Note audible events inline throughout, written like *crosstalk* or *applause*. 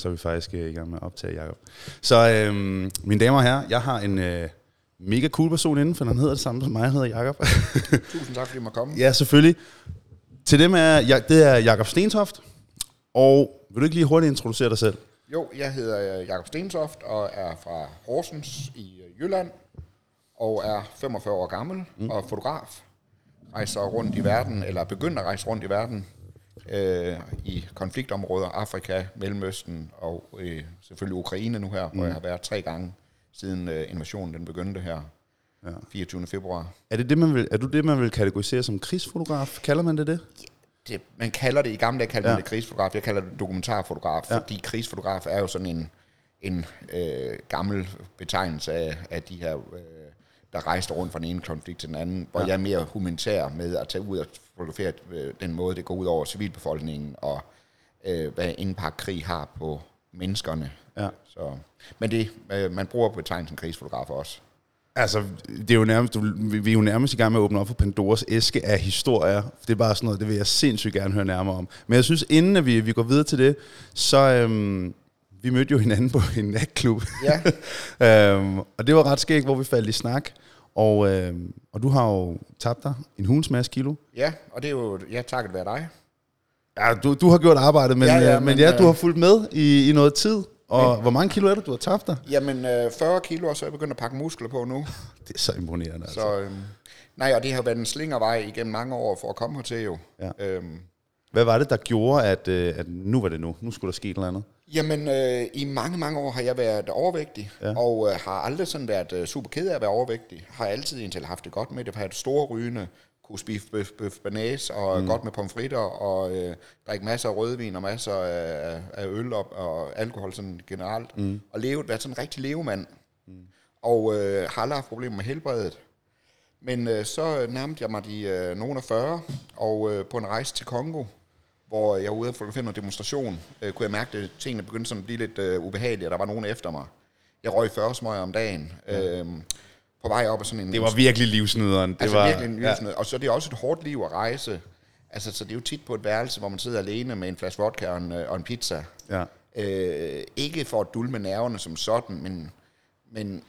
så er vi faktisk øh, i gang med at optage Jacob. Så øh, mine damer og herrer, jeg har en øh, mega cool person inden, for han hedder det samme som mig, han hedder Jacob. *laughs* Tusind tak, fordi du måtte komme. ja, selvfølgelig. Til dem er, ja, det er Jakob Stentoft, og vil du ikke lige hurtigt introducere dig selv? Jo, jeg hedder øh, Jakob Stentoft og er fra Horsens i øh, Jylland og er 45 år gammel mm. og fotograf. Rejser rundt i verden, eller begynder at rejse rundt i verden øh, i konfliktområder, Afrika, Mellemøsten og øh, selvfølgelig Ukraine nu her, mm. hvor jeg har været tre gange siden øh, invasionen den begyndte her ja. 24. februar. Er, det det, man vil, er du det, man vil kategorisere som krigsfotograf? Kalder man det det? det, man kalder det, i gamle dage kaldte ja. man det krigsfotograf, jeg kalder det dokumentarfotograf, ja. fordi krigsfotograf er jo sådan en, en øh, gammel betegnelse af, af de her, øh, der rejste rundt fra den ene konflikt til den anden, hvor ja. jeg er mere humanitær med at tage ud og fotografere øh, den måde, det går ud over civilbefolkningen, og øh, hvad impact krig har på menneskerne. Ja. Så, men det, øh, man bruger betegnelsen krigsfotograf også. Altså, det er jo nærmest, vi er jo nærmest i gang med at åbne op for Pandoras æske af historier. Det er bare sådan noget, det vil jeg sindssygt gerne høre nærmere om. Men jeg synes, inden at vi, vi går videre til det, så øhm, vi mødte jo hinanden på en natklub. Ja. *laughs* øhm, og det var ret skægt, hvor vi faldt i snak. Og, øhm, og du har jo tabt dig en hunds masse kilo. Ja, og det er jo, ja, takket være dig. Ja, du, du har gjort arbejdet, men ja, ja, men, men ja, du har fulgt med i, i noget tid. Og Men, hvor mange kilo er det, du har tabt dig? Jamen, øh, 40 kilo, og så er jeg begyndt at pakke muskler på nu. *laughs* det er så imponerende, altså. Så, øhm, nej, og det har været en slingervej igennem mange år for at komme hertil jo. Ja. Øhm, hvad var det, der gjorde, at, øh, at nu var det nu? Nu skulle der ske et eller andet? Jamen, øh, i mange, mange år har jeg været overvægtig, ja. og øh, har aldrig sådan været øh, super ked af at være overvægtig. Har altid indtil haft det godt med det, har et store rygende kunne spise bøf, bøf banæs og mm. godt med pomfritter og øh, drikke masser af rødvin og masser af, af øl og, og alkohol sådan generelt. Mm. Og leve, være sådan en rigtig levemand. Mm. Og øh, har aldrig haft problemer med helbredet. Men øh, så nærmede jeg mig de øh, nogen af 40, og øh, på en rejse til Kongo, hvor jeg var ude for at finde en demonstration, øh, kunne jeg mærke, at tingene begyndte sådan at blive lidt øh, ubehagelige, og der var nogen efter mig. Jeg røg 40 smøger om dagen. Mm. Øh, på vej op af sådan en... Det var virkelig livsnyderen. Det altså var, virkelig en livsnyderen. Ja. Og så er det også et hårdt liv at rejse. Altså, så det er jo tit på et værelse, hvor man sidder alene med en flaske vodka og en, og en pizza. Ja. Øh, ikke for at dulme nerverne som sådan, men, men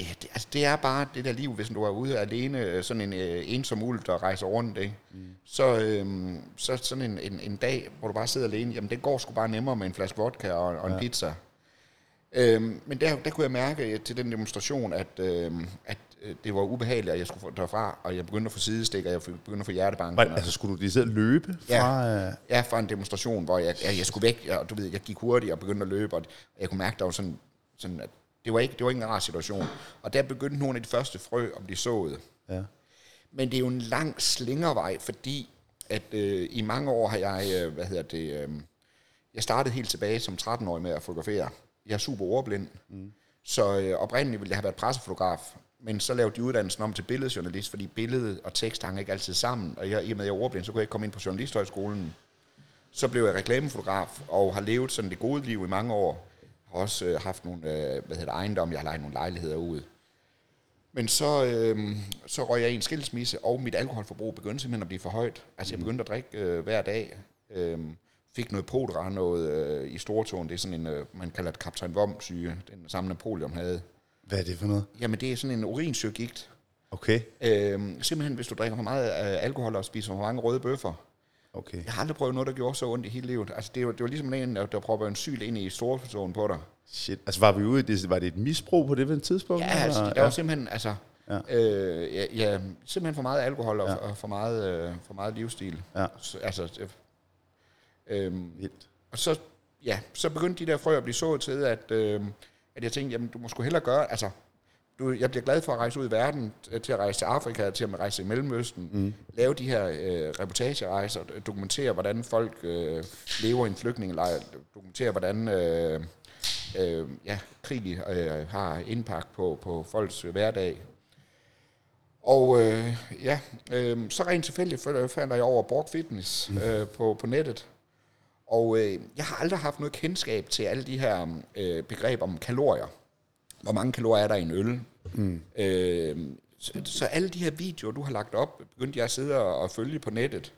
det, det, altså det er bare det der liv, hvis du er ude alene, sådan en øh, ensom ulv, der rejser rundt, ikke? Mm. Så, øh, så sådan en, en, en dag, hvor du bare sidder alene, jamen det går sgu bare nemmere med en flaske vodka og, og en ja. pizza. Øhm, men der, der kunne jeg mærke til den demonstration, at, øhm, at øh, det var ubehageligt, at jeg skulle derfra, og jeg begyndte at få sidestik, og jeg begyndte at få hjertebank. Men, altså skulle du lige sidde løbe fra... Ja, øh... ja, fra en demonstration, hvor jeg, jeg, jeg skulle væk, og du ved, jeg gik hurtigt og begyndte at løbe, og jeg kunne mærke, at der var sådan, sådan at det var, ikke, det var ikke en rar situation. Og der begyndte nogle af de første frø at blive sået. Ja. Men det er jo en lang slingervej, fordi at øh, i mange år har jeg, øh, hvad hedder det, øh, jeg startede helt tilbage som 13-årig med at fotografere jeg er super ordblind. Mm. Så øh, oprindeligt ville jeg have været pressefotograf, men så lavede de uddannelsen om til billedjournalist, fordi billedet og tekst hang ikke altid sammen, og jeg, i og med at jeg er ordblind, så kunne jeg ikke komme ind på journalisthøjskolen. Så blev jeg reklamefotograf, og har levet sådan det gode liv i mange år. Har også øh, haft nogle øh, hvad hedder ejendom, jeg har lejet nogle lejligheder ud. Men så, øh, så røg jeg i en skilsmisse, og mit alkoholforbrug begyndte simpelthen at blive for højt. Altså jeg mm. begyndte at drikke øh, hver dag. Øh, fik noget podra, noget øh, i stortåen. Det er sådan en, øh, man kalder det kaptajn Vom syge, den samme Napoleon havde. Hvad er det for noget? Jamen, det er sådan en urinsøgigt. Okay. Øhm, simpelthen, hvis du drikker for meget øh, alkohol og spiser for mange røde bøffer. Okay. Jeg har aldrig prøvet noget, der gjorde så ondt i hele livet. Altså, det var, det var ligesom en, der, der propper en syl ind i stortåen på dig. Shit. Altså, var vi ude det, var det et misbrug på det ved tidspunkt? Ja, altså, der ja. var simpelthen, altså, Ja. Øh, ja, ja, simpelthen for meget alkohol og, ja. og for, meget, øh, for meget livsstil. Ja. Så, altså, Øhm, Vildt. Og så, ja, så begyndte de der frø at blive så til, at, øh, at jeg tænkte, jamen du må sgu hellere gøre, altså, du, jeg bliver glad for at rejse ud i verden, til at rejse til Afrika, til at rejse i Mellemøsten, mm. lave de her øh, reportagerejser, dokumentere, hvordan folk øh, lever i en flygtningelejr, dokumentere, hvordan øh, øh, ja, krig øh, har impact på, på folks hverdag. Og øh, ja, øh, så rent tilfældigt falder jeg over Borg Fitness mm. øh, på, på nettet, og øh, jeg har aldrig haft noget kendskab til alle de her øh, begreber om kalorier. Hvor mange kalorier er der i en øl? Mm. Øh, så, så alle de her videoer, du har lagt op, begyndte jeg at sidde og, og følge på nettet.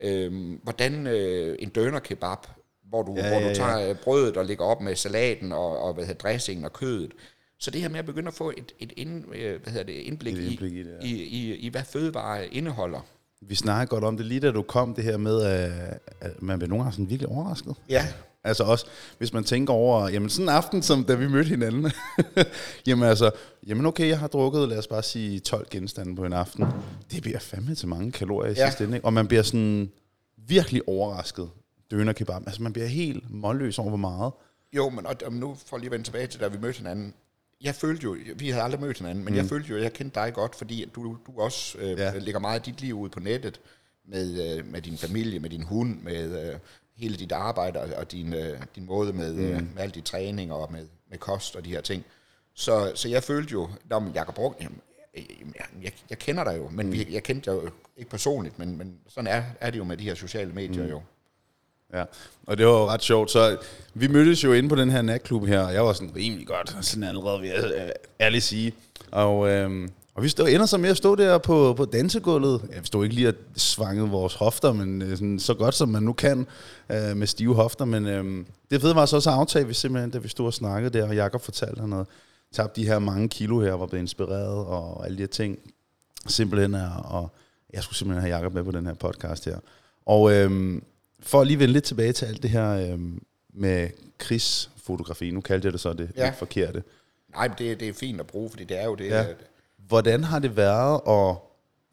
Øh, hvordan øh, en døner kebab, hvor du, ja, hvor du ja, tager ja. brødet og lægger op med salaten og, og hvad hedder, dressingen og kødet. Så det her med at begynde at få et, et ind, hvad hedder det, indblik, et indblik i, i, det, ja. i, i, i, hvad fødevare indeholder. Vi snakker godt om det lige da du kom, det her med, at man bliver nogle gange sådan virkelig overrasket. Ja. Altså også, hvis man tænker over, jamen sådan en aften, som da vi mødte hinanden, *laughs* jamen altså, jamen okay, jeg har drukket, lad os bare sige 12 genstande på en aften. Det bliver fandme til mange kalorier i ja. sidste ende, ikke? Og man bliver sådan virkelig overrasket. Døner kebab, altså man bliver helt målløs over, hvor meget. Jo, men og, og nu for lige at vende tilbage til, da vi mødte hinanden, jeg følte jo, vi havde aldrig mødt hinanden, men mm. jeg følte jo, at jeg kendte dig godt, fordi du, du også øh, ja. lægger meget af dit liv ud på nettet, med, øh, med din familie, med din hund, med øh, hele dit arbejde og, og din, øh, din måde med, øh, mm. øh, med alt dit træning og med, med kost og de her ting. Så, så jeg følte jo, at Jacob Bruch, jamen, jeg, jeg, jeg kender dig jo, men mm. jeg, jeg kendte dig jo ikke personligt, men, men sådan er, er det jo med de her sociale medier mm. jo. Ja, og det var jo ret sjovt. Så vi mødtes jo inde på den her natklub her, og jeg var sådan rimelig godt, sådan allerede vil jeg ærligt sige. Og, øhm, og vi stod, ender så med at stå der på, på dansegulvet. Jeg stod ikke lige at svange vores hofter, men øh, sådan, så godt som man nu kan øh, med stive hofter. Men øh, det fede var så også aftalt vi simpelthen, da vi stod og snakkede der, og Jakob fortalte, han havde tabt de her mange kilo her, var blevet inspireret, og alle de her ting. Simpelthen er, og jeg skulle simpelthen have Jakob med på den her podcast her. Og øh, for at lige vende lidt tilbage til alt det her øh, med krigsfotografi, nu kaldte jeg det så det ja. lidt forkerte. Nej, det, det er fint at bruge, fordi det er jo det, ja. Hvordan har det været at...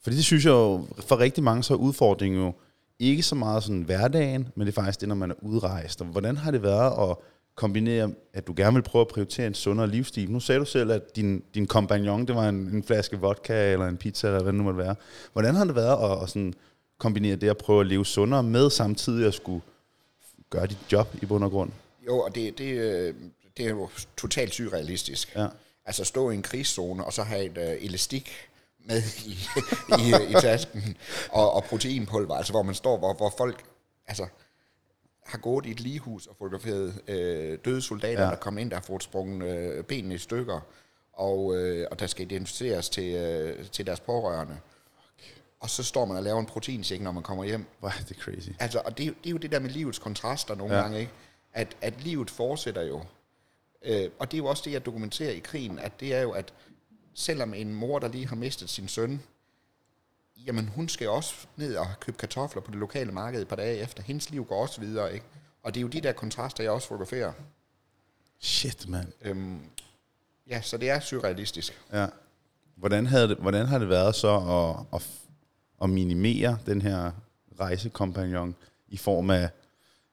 Fordi det synes jeg jo, for rigtig mange så er udfordringen jo ikke så meget sådan hverdagen, men det er faktisk det, når man er udrejst. Og hvordan har det været at kombinere, at du gerne vil prøve at prioritere en sundere livsstil? Nu sagde du selv, at din, din kompagnon, det var en, en flaske vodka eller en pizza, eller hvad det nu måtte være. Hvordan har det været at, at sådan kombinere det at prøve at leve sundere med samtidig at skulle gøre dit job i bund og grund? Jo, og det, det, øh, det er jo totalt surrealistisk. Ja. Altså stå i en krigszone, og så have et uh, elastik med i, *laughs* i, i tasken, og, og proteinpulver, altså hvor man står, hvor, hvor folk altså, har gået i et ligehus og fotograferet øh, døde soldater, ja. der kommer ind, der har fået sprunget øh, benene i stykker, og, øh, og der skal identificeres til, øh, til deres pårørende. Og så står man og laver en proteinshake, når man kommer hjem. Wow, det er crazy. Altså, og det, det er jo det der med livets kontraster nogle ja. gange, ikke? At, at livet fortsætter jo. Øh, og det er jo også det, jeg dokumenterer i krigen, at det er jo, at selvom en mor, der lige har mistet sin søn, jamen hun skal også ned og købe kartofler på det lokale marked et par dage efter. Hendes liv går også videre, ikke? Og det er jo de der kontraster, jeg også fotograferer. Shit, mand. Øhm, ja, så det er surrealistisk. Ja. Hvordan, havde det, hvordan har det været så at, at, at minimere den her rejsekompagnon i form af,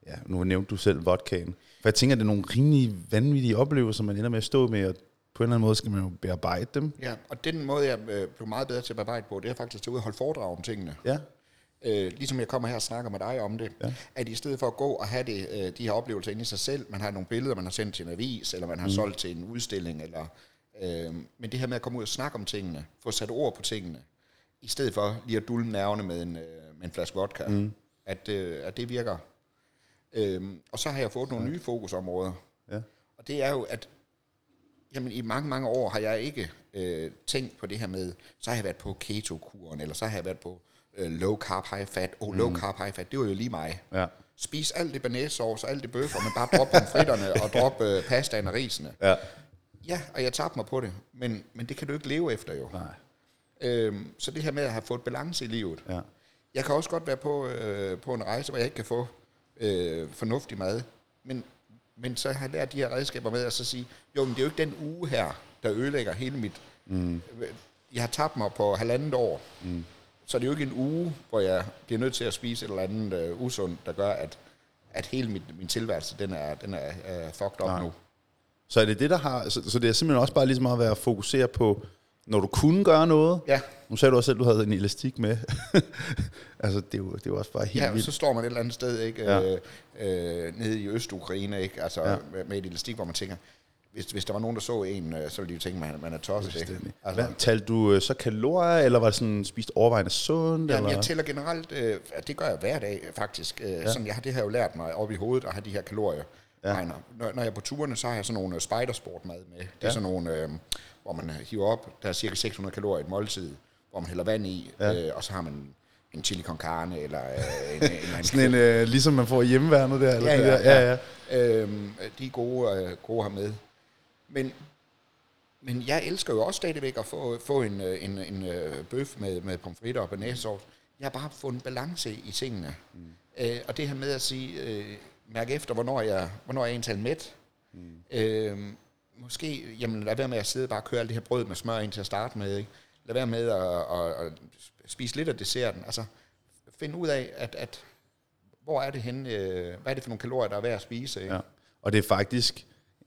ja, nu nævnte du selv vodkaen, for jeg tænker, det er nogle rimelig vanvittige oplevelser, man ender med at stå med, og på en eller anden måde skal man jo bearbejde dem. Ja, og den måde, jeg øh, blev meget bedre til at bearbejde på, det er faktisk til at holde foredrag om tingene. Ja. Øh, ligesom jeg kommer her og snakker med dig om det, ja. at i stedet for at gå og have det, øh, de her oplevelser inde i sig selv, man har nogle billeder, man har sendt til en avis, eller man har mm. solgt til en udstilling, eller, øh, men det her med at komme ud og snakke om tingene, få sat ord på tingene, i stedet for lige at dulle nerverne med en, øh, med en flaske vodka, mm. at, øh, at det virker Øhm, og så har jeg fået nogle nye fokusområder. Ja. Og det er jo, at jamen, i mange, mange år har jeg ikke øh, tænkt på det her med, så har jeg været på keto-kuren, eller så har jeg været på øh, low carb, high fat. Oh, mm. low carb, high fat, det var jo lige mig. Ja. Spis alt det banæssauce og alt det bøffer, men bare drop pomfritterne og drop øh, pastaen og risene. Ja. ja, og jeg tabte mig på det, men, men det kan du ikke leve efter jo. Nej. Øhm, så det her med at have fået balance i livet. Ja. Jeg kan også godt være på, øh, på en rejse, hvor jeg ikke kan få øh, fornuftig mad. Men, men så har jeg lært de her redskaber med at så sige, jo, men det er jo ikke den uge her, der ødelægger hele mit... Mm. Jeg har tabt mig på halvandet år. Mm. Så det er jo ikke en uge, hvor jeg bliver nødt til at spise et eller andet uh, usundt, der gør, at, at hele mit, min tilværelse, den er, den er uh, fucked up Nej. nu. Så er det det, der har... Så, så det er simpelthen også bare ligesom at være fokuseret på når du kunne gøre noget. Ja. Nu sagde du også selv, at du havde en elastik med. *laughs* altså, det er, jo, det er jo også bare helt Ja, vildt. så står man et eller andet sted, ikke? Ja. Øh, øh, nede i Øst-Ukraine, ikke? Altså, ja. med, med et elastik, hvor man tænker, hvis, hvis der var nogen, der så en, øh, så ville de jo tænke, man, man er tosset. Ikke? Altså, Hvad, talte du øh, så kalorier, eller var det sådan spist overvejende sundt? Ja, eller? jeg tæller generelt, øh, det gør jeg hver dag faktisk. Øh, ja. sådan, jeg har det her jo lært mig op i hovedet, at have de her kalorier. Ja. Når, når jeg er på turene, så har jeg sådan nogle spidersport-mad med. Det er ja. sådan nogle, øh, hvor man hiver op, der er cirka 600 kalorier i et måltid, hvor man hælder vand i, ja. øh, og så har man en chili con carne, eller øh, en, en, en *laughs* Sådan en, øh, ligesom man får i hjemmeværnet der. Eller Ja, det ja, der. ja, ja. Øhm, de er gode, øh, gode her med. Men, men jeg elsker jo også stadigvæk at få, få en, øh, en, en øh, bøf med, med pomfritter og banæssauce. Jeg har bare fundet balance i tingene. Mm. Øh, og det her med at sige, øh, mærke efter, hvornår jeg, hvornår jeg er egentlig mæt. Mm. Øh, måske, jamen lad være med at sidde og bare køre alt det her brød med smør ind til at starte med. Ikke? Lad være med at, at, at spise lidt af desserten. Altså, find ud af, at, at hvor er det henne, øh, hvad er det for nogle kalorier, der er værd at spise. Ikke? Ja. Og det er faktisk,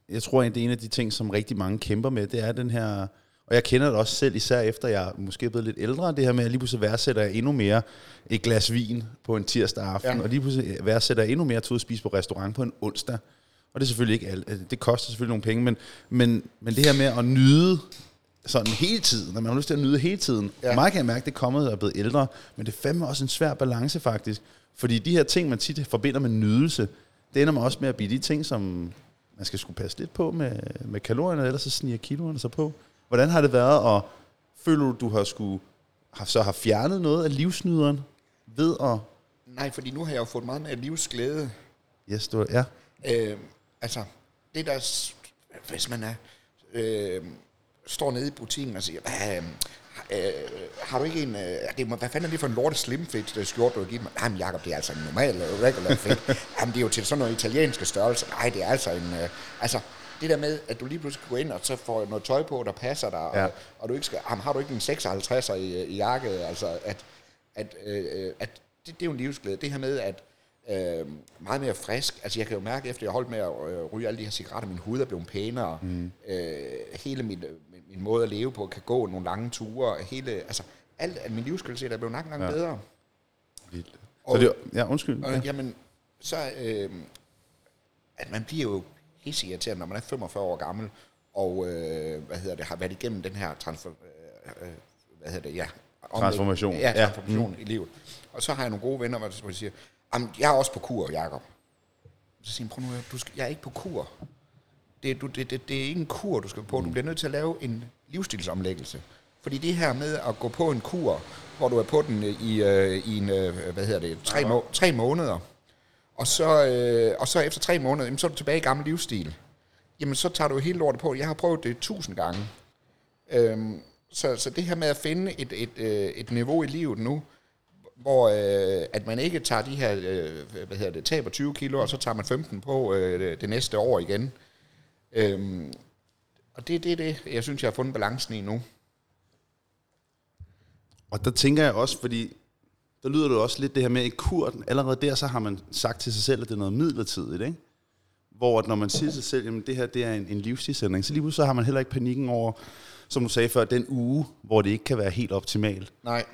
jeg tror, at det er en af de ting, som rigtig mange kæmper med, det er den her, og jeg kender det også selv, især efter jeg måske er blevet lidt ældre, det her med, at lige pludselig værdsætter jeg endnu mere et glas vin på en tirsdag aften, ja. Og lige pludselig værdsætter jeg endnu mere at ud og spise på restaurant på en onsdag. Og det er selvfølgelig ikke alt, altså, det koster selvfølgelig nogle penge, men, men, men det her med at nyde sådan hele tiden, når man har lyst til at nyde hele tiden. Ja. Meget kan jeg mærke, det er kommet og er blevet ældre, men det er fandme også en svær balance faktisk. Fordi de her ting, man tit forbinder med nydelse, det ender man også med at blive de ting, som man skal skulle passe lidt på med, med kalorierne, ellers så sniger kiloerne sig på. Hvordan har det været, og føler du, du har skulle, har, så har fjernet noget af livsnyderen ved at... Nej, fordi nu har jeg jo fået meget mere livsglæde. Yes, du, ja. Øh, altså, det der, hvis man er, øh, står nede i butikken og siger, hvad, øh, har du ikke en, øh, det, hvad fanden er det for en lorte slim fit øh, skjort, du har givet mig? Nej, men Jacob, det er altså en normal øh, regular fit. *laughs* Jamen, det er jo til sådan noget italienske størrelse. Nej, det er altså en, øh, altså, det der med, at du lige pludselig kan gå ind og så får noget tøj på, der passer dig, Ja. og, og du ikke skal, jamen, har du ikke en 56'er i, i jakke, altså, at, at, øh, at det, det er jo en livsglæde. Det her med, at øh, meget mere frisk. Altså jeg kan jo mærke, efter jeg holdt med at øh, ryge alle de her cigaretter, min hud er blevet pænere. Mm. Øh, hele min, øh, min, min måde at leve på kan gå nogle lange ture. Hele, altså alt af min livskvalitet er blevet nok engang Ja. bedre. Vildt. Så Og- det, ja, undskyld. Og Ja. jamen, så øh, at man bliver jo hisseirriterende, når man er 45 år gammel, og øh, hvad hedder det, har været igennem den her transfer, øh, øh, hvad hedder det, ja, omlæg- Transformation. Ja, transformation ja. i livet. Og så har jeg nogle gode venner, hvor de siger, "Jamen, jeg er også på kur, Jacob. Så siger jeg, prøv nu, du skal, jeg er ikke på kur. Det, du, det, det, det er ikke en kur, du skal på. Du bliver nødt til at lave en livsstilsomlæggelse. Fordi det her med at gå på en kur, hvor du er på den øh, i, øh, i en, øh, hvad hedder det, tre, må, tre måneder, og så, øh, og så efter tre måneder, jamen, så er du tilbage i gammel livsstil. Jamen, så tager du hele lortet på. Jeg har prøvet det tusind gange. Øhm, så, så det her med at finde et, et, øh, et niveau i livet nu, hvor øh, at man ikke tager de her, øh, hvad hedder det, taber 20 kilo, og så tager man 15 på øh, det, næste år igen. Øhm, og det er det, det, jeg synes, jeg har fundet balancen i nu. Og der tænker jeg også, fordi der lyder det også lidt det her med, at kur, allerede der, så har man sagt til sig selv, at det er noget midlertidigt, ikke? Hvor at når man siger til sig selv, at det her det er en, en livsstilsændring, så lige pludselig så har man heller ikke panikken over, som du sagde før, den uge, hvor det ikke kan være helt optimalt. Nej,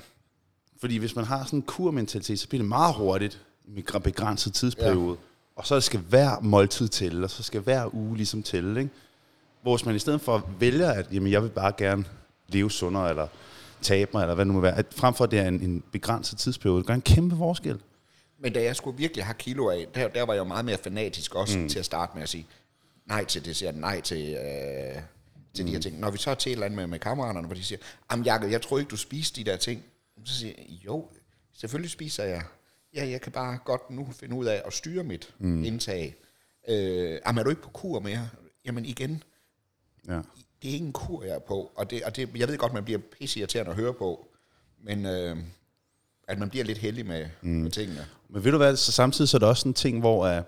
Fordi hvis man har sådan en kurmentalitet, så bliver det meget hurtigt med en begrænset tidsperiode. Ja. Og så skal hver måltid tælle, og så skal hver uge ligesom tælle. Ikke? Hvor hvis man i stedet for vælger, at jamen, jeg vil bare gerne leve sundere, eller tabe mig, eller hvad det nu må være, at frem for at det er en, en begrænset tidsperiode, det gør en kæmpe forskel. men da jeg skulle virkelig have kilo af, der, der var jeg jo meget mere fanatisk også mm. til at starte med at sige, nej til dessert, nej til, øh, til mm. de her ting. Når vi så er til et eller andet med, med kammeraterne, hvor de siger, jamen Jacob, jeg tror ikke, du spiser de der ting. Så siger jeg, jo, selvfølgelig spiser jeg. Ja, jeg kan bare godt nu finde ud af at styre mit mm. indtag. Øh, jamen er du ikke på kur mere? Jamen igen, Ja. det er ikke en kur, jeg er på. Og, det, og det, jeg ved godt, man bliver pisseirriterende at høre på, men øh, at man bliver lidt heldig med, mm. med tingene. Men ved du hvad, så samtidig så er der også en ting, hvor... Uh,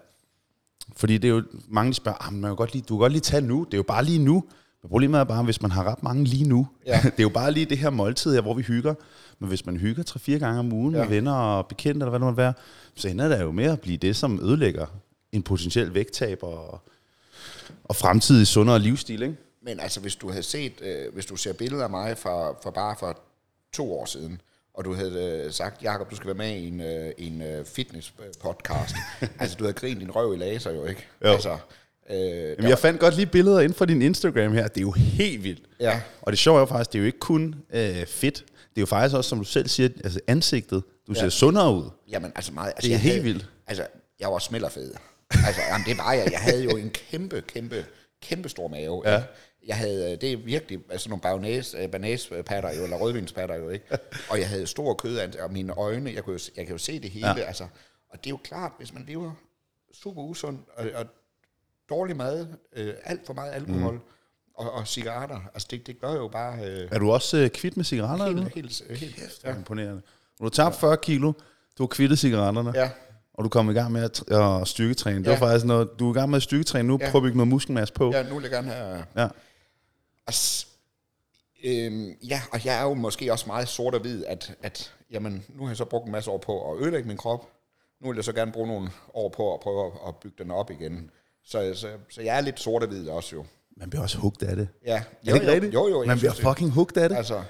fordi det er jo, mange de spørger, ah, man kan godt lige, du kan godt lige tage nu, det er jo bare lige nu. Problemet er bare, hvis man har ret mange lige nu, Ja. *laughs* det er jo bare lige det her måltid her, hvor vi hygger. Men hvis man hygger 3-4 gange om ugen ja. Med venner og bekendte, eller hvad det måtte være, så ender det jo med at blive det, som ødelægger en potentiel vægttab og, og fremtidig sundere livsstil, ikke? Men altså, hvis du havde set, øh, hvis du ser billeder af mig fra, fra bare for to år siden, og du havde øh, sagt, Jakob, du skal være med i en, øh, en øh, fitness-podcast. *laughs* altså, du havde grint din røv i laser jo, ikke? Jo. Altså, øh, Jamen, jeg fandt godt lige billeder ind fra din Instagram her. Det er jo helt vildt. Ja. Og det sjove er jo faktisk, det er jo ikke kun øh, fedt. Det er jo faktisk også, som du selv siger, altså ansigtet. Du ser Ja. sundere ud. Jamen, altså meget. Altså, Det er jeg helt havde, vildt. Altså, jeg var smellerfed. Altså, jamen, det var jeg. Jeg havde jo en kæmpe, kæmpe, kæmpe stor mave. Ja. ikke? jeg havde, det er virkelig altså nogle bagnæs, banæspatter jo, eller rødvinspatter jo, ikke? *laughs* Og jeg havde stor kød, og mine øjne, jeg, kunne jo, jeg kan jo se det hele, ja. altså. Og det er jo klart, hvis man lever super usund, og, og dårlig mad, øh, alt for meget alkohol, mm. og, og cigaretter, altså det, det gør jo bare... Øh, er du også øh, kvidt med cigaretter? Helt, helt, helt, helt, helt ja. imponerende. Du har tabt 40 kilo, du har kvittet cigaretterne. Ja og du kommer i gang med at, at styrketræne. Det ja. var faktisk noget, du er i gang med at styrketræne nu, ja. prøv at bygge noget muskelmasse på. Ja, nu vil jeg gerne have... Ja. Og, øhm, ja, og jeg er jo måske også meget sort og hvid, at, at jamen, nu har jeg så brugt en masse år på at ødelægge min krop. Nu vil jeg så gerne bruge nogle år på at prøve at bygge den op igen. Så, så, så jeg er lidt sort og hvid også jo. Man bliver også hugt af det. Ja. Er det ikke rigtigt? Jo, jo. Man bliver fucking hugt af det. Altså,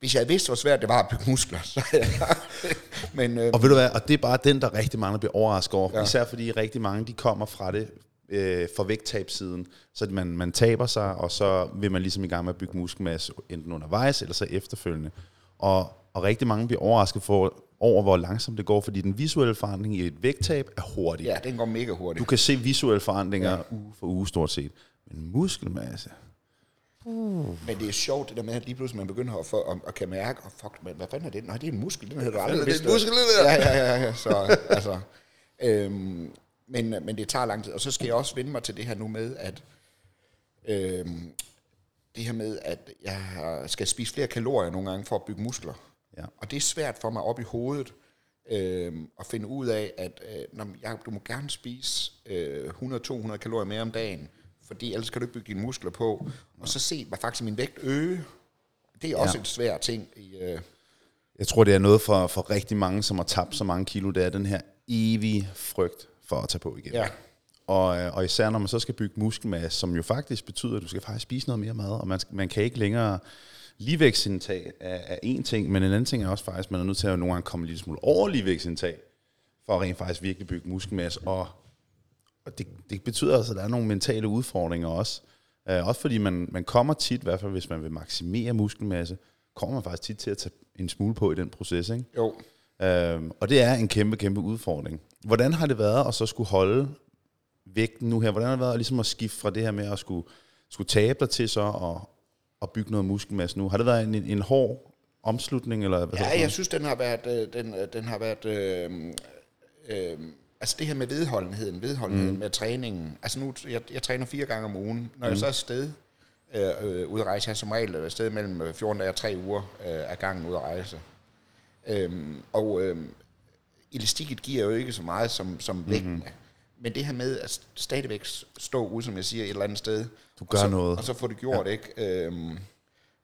hvis jeg vidste, hvor svært det var at bygge muskler, så *laughs* Men, øh, og ved du hvad, og det er bare den, der rigtig mange bliver overrasket over. Ja. Især fordi rigtig mange, de kommer fra det øh, for vægttabsiden. Så man, man taber sig, og så vil man ligesom i gang med at bygge muskelmasse, enten undervejs eller så efterfølgende. Og, og rigtig mange bliver overrasket for, over, hvor langsomt det går, fordi den visuelle forandring i et vægttab er hurtig. Ja, den går mega hurtigt. Du kan se visuelle forandringer ja. uge for uge stort set. Men muskelmasse, Uh. Men det er sjovt, det der med, at lige pludselig man begynder at, for, at, at kan mærke, oh, fuck, men hvad fanden er det? Nej, det er en muskel, den hedder du aldrig Det er en muskel, det der. Ja, ja, ja, ja. Så, altså, øhm, men, men det tager lang tid. Og så skal jeg også vende mig til det her nu med, at øhm, det her med, at jeg skal spise flere kalorier nogle gange for at bygge muskler. Ja. Og det er svært for mig op i hovedet øhm, at finde ud af, at øh, når jeg, du må gerne spise øh, 100-200 kalorier mere om dagen, fordi ellers kan du ikke bygge dine muskler på. Og så se mig faktisk min vægt øge. Det er også ja. en svær ting. I, øh jeg tror, det er noget for, for rigtig mange, som har tabt så mange kilo. Det er den her evige frygt for at tage på igen. Ja. Og, øh, og især når man så skal bygge muskelmasse, som jo faktisk betyder, at du skal faktisk spise noget mere mad, og man, man kan ikke længere ligevægtsindtag af, af én ting, men en anden ting er også faktisk, at man er nødt til at nogle gange komme lidt smule over ligevægtsindtag, for at rent faktisk virkelig bygge muskelmasse, og og det, det betyder altså, at der er nogle mentale udfordringer også. Uh, også fordi man, man kommer tit, i hvert fald hvis man vil maksimere muskelmasse, kommer man faktisk tit til at tage en smule på i den proces. Ikke? Jo. Uh, og det er en kæmpe, kæmpe udfordring. Hvordan har det været at så skulle holde vægten nu her? Hvordan har det været ligesom at skifte fra det her med at skulle, skulle tabe dig til så og, og bygge noget muskelmasse nu? Har det været en, en hård omslutning? Eller hvad ja, jeg synes, den har været, øh, den, den har været øh, øh, altså det her med vedholdenheden, vedholdenheden mm. med træningen. Altså nu, jeg, jeg træner fire gange om ugen. Når mm. jeg så er afsted, øh, øh, ude at rejse, jeg som regel er afsted mellem 14 dage og 3 uger øh, af gangen ude at rejse. Øhm, og øh, elastikket giver jo ikke så meget som, som mm-hmm. Men det her med at stadigvæk stå ude, som jeg siger, et eller andet sted. Du gør og så, noget. Og så får det gjort, ja. ikke? Øhm,